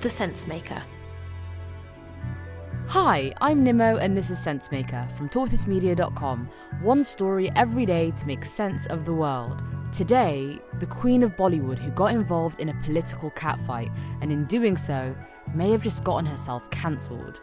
The Sensemaker. Hi, I'm Nimmo, and this is Sensemaker from tortoisemedia.com. One story every day to make sense of the world. Today, the Queen of Bollywood, who got involved in a political catfight, and in doing so, may have just gotten herself cancelled.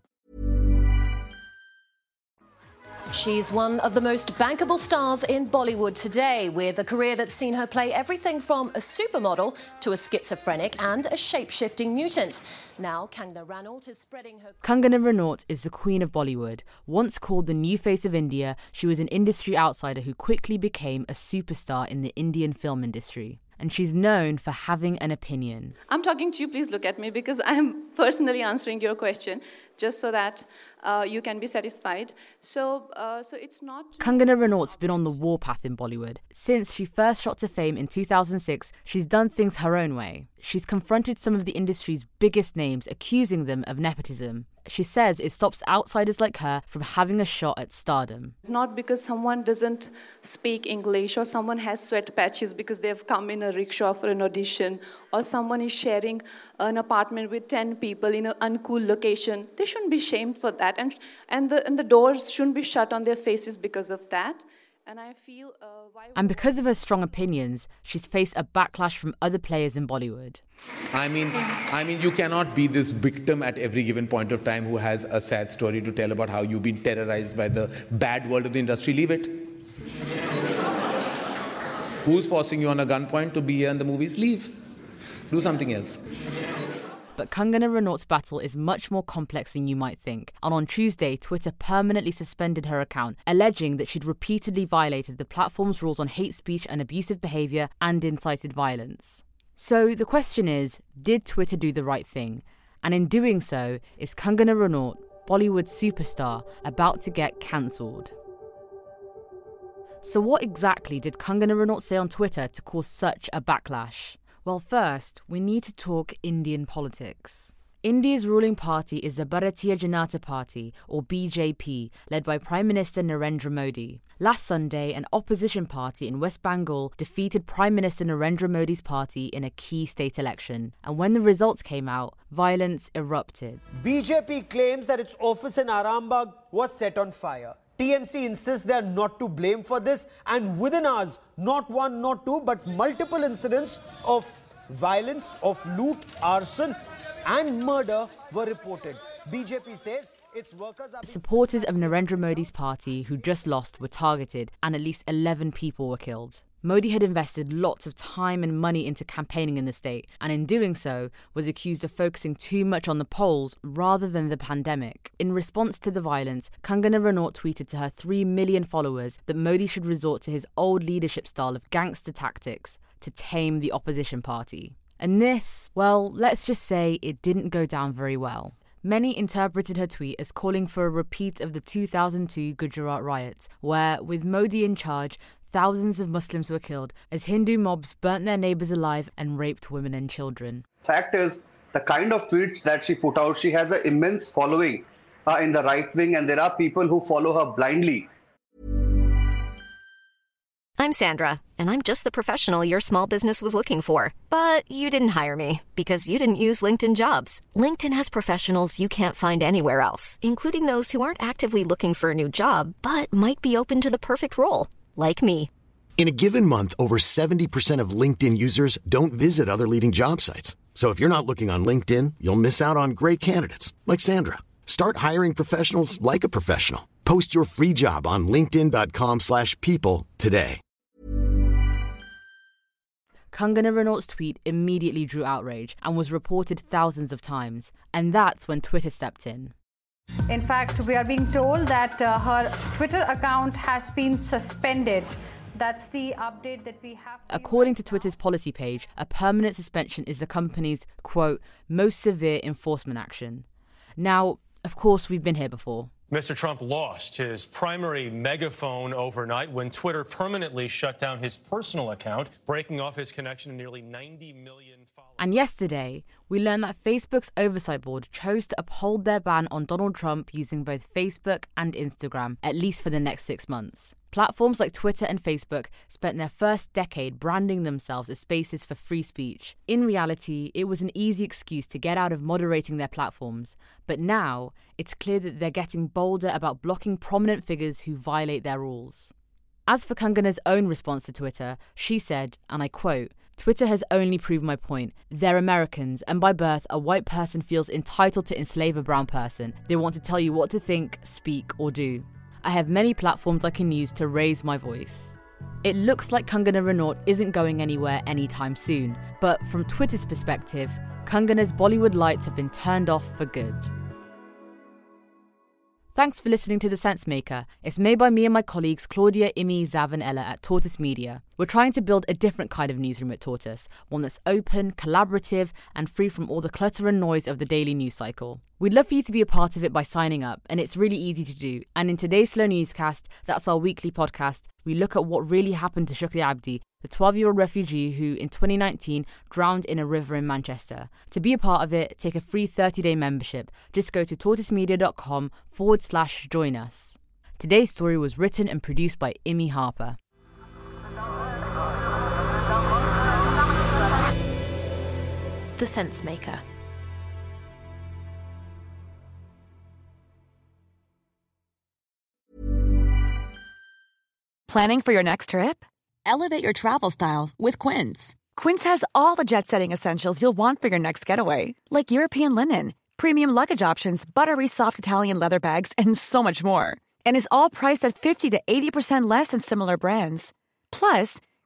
She's one of the most bankable stars in Bollywood today, with a career that's seen her play everything from a supermodel to a schizophrenic and a shape shifting mutant. Now, Kangana Ranaut is spreading her. Kangana Ranaut is the queen of Bollywood. Once called the new face of India, she was an industry outsider who quickly became a superstar in the Indian film industry. And she's known for having an opinion. I'm talking to you, please look at me because I'm personally answering your question just so that uh, you can be satisfied. So, uh, so it's not. Kangana Ranaut's been on the warpath in Bollywood. Since she first shot to fame in 2006, she's done things her own way. She's confronted some of the industry's biggest names, accusing them of nepotism. She says it stops outsiders like her from having a shot at stardom. Not because someone doesn't speak English or someone has sweat patches because they've come in a rickshaw for an audition or someone is sharing an apartment with 10 people in an uncool location. They shouldn't be shamed for that. And, and, the, and the doors shouldn't be shut on their faces because of that. And I feel. Uh, and because of her strong opinions, she's faced a backlash from other players in Bollywood. I mean, I mean, you cannot be this victim at every given point of time who has a sad story to tell about how you've been terrorized by the bad world of the industry. Leave it. Who's forcing you on a gunpoint to be here in the movies? Leave. Do something else. But Kangana Ranaut's battle is much more complex than you might think. And on Tuesday, Twitter permanently suspended her account, alleging that she'd repeatedly violated the platform's rules on hate speech and abusive behaviour and incited violence. So the question is did Twitter do the right thing? And in doing so, is Kangana Ranaut, Bollywood superstar, about to get cancelled? So, what exactly did Kangana Ranaut say on Twitter to cause such a backlash? Well, first, we need to talk Indian politics. India's ruling party is the Bharatiya Janata Party, or BJP, led by Prime Minister Narendra Modi. Last Sunday, an opposition party in West Bengal defeated Prime Minister Narendra Modi's party in a key state election. And when the results came out, violence erupted. BJP claims that its office in Arambagh was set on fire. TMC insists they are not to blame for this, and within hours, not one, not two, but multiple incidents of violence, of loot, arson, and murder were reported. BJP says its workers are. Supporters of Narendra Modi's party who just lost were targeted, and at least 11 people were killed. Modi had invested lots of time and money into campaigning in the state, and in doing so, was accused of focusing too much on the polls rather than the pandemic. In response to the violence, Kangana Ranaut tweeted to her 3 million followers that Modi should resort to his old leadership style of gangster tactics to tame the opposition party. And this, well, let's just say it didn't go down very well. Many interpreted her tweet as calling for a repeat of the 2002 Gujarat riots, where, with Modi in charge, thousands of Muslims were killed as Hindu mobs burnt their neighbors alive and raped women and children. Fact is, the kind of tweets that she put out, she has an immense following uh, in the right wing, and there are people who follow her blindly. I'm Sandra, and I'm just the professional your small business was looking for. But you didn't hire me because you didn't use LinkedIn jobs. LinkedIn has professionals you can't find anywhere else, including those who aren't actively looking for a new job but might be open to the perfect role, like me. In a given month, over 70% of LinkedIn users don't visit other leading job sites. So if you're not looking on LinkedIn, you'll miss out on great candidates like Sandra. Start hiring professionals like a professional. Post your free job on linkedin.com/people today. Kangana Ranaut's tweet immediately drew outrage and was reported thousands of times, and that's when Twitter stepped in. In fact, we are being told that uh, her Twitter account has been suspended. That's the update that we have. According to Twitter's policy page, a permanent suspension is the company's, quote, most severe enforcement action. Now, of course, we've been here before. Mr. Trump lost his primary megaphone overnight when Twitter permanently shut down his personal account, breaking off his connection to nearly 90 million followers. And yesterday, we learned that Facebook's oversight board chose to uphold their ban on Donald Trump using both Facebook and Instagram, at least for the next six months. Platforms like Twitter and Facebook spent their first decade branding themselves as spaces for free speech. In reality, it was an easy excuse to get out of moderating their platforms, but now it's clear that they're getting bolder about blocking prominent figures who violate their rules. As for Kangana's own response to Twitter, she said, and I quote, Twitter has only proved my point. They're Americans, and by birth, a white person feels entitled to enslave a brown person. They want to tell you what to think, speak, or do. I have many platforms I can use to raise my voice. It looks like Kangana Ranaut isn't going anywhere anytime soon, but from Twitter's perspective, Kangana's Bollywood lights have been turned off for good. Thanks for listening to The Sense Maker. It's made by me and my colleagues Claudia, Imi, Zav, and Ella at Tortoise Media. We're trying to build a different kind of newsroom at Tortoise, one that's open, collaborative, and free from all the clutter and noise of the daily news cycle. We'd love for you to be a part of it by signing up, and it's really easy to do. And in today's Slow Newscast, that's our weekly podcast, we look at what really happened to Shukri Abdi, the 12 year old refugee who in 2019 drowned in a river in Manchester. To be a part of it, take a free 30 day membership. Just go to tortoisemedia.com forward slash join us. Today's story was written and produced by Imi Harper. The Sense Maker. Planning for your next trip? Elevate your travel style with Quince. Quince has all the jet setting essentials you'll want for your next getaway, like European linen, premium luggage options, buttery soft Italian leather bags, and so much more. And is all priced at 50 to 80% less than similar brands. Plus,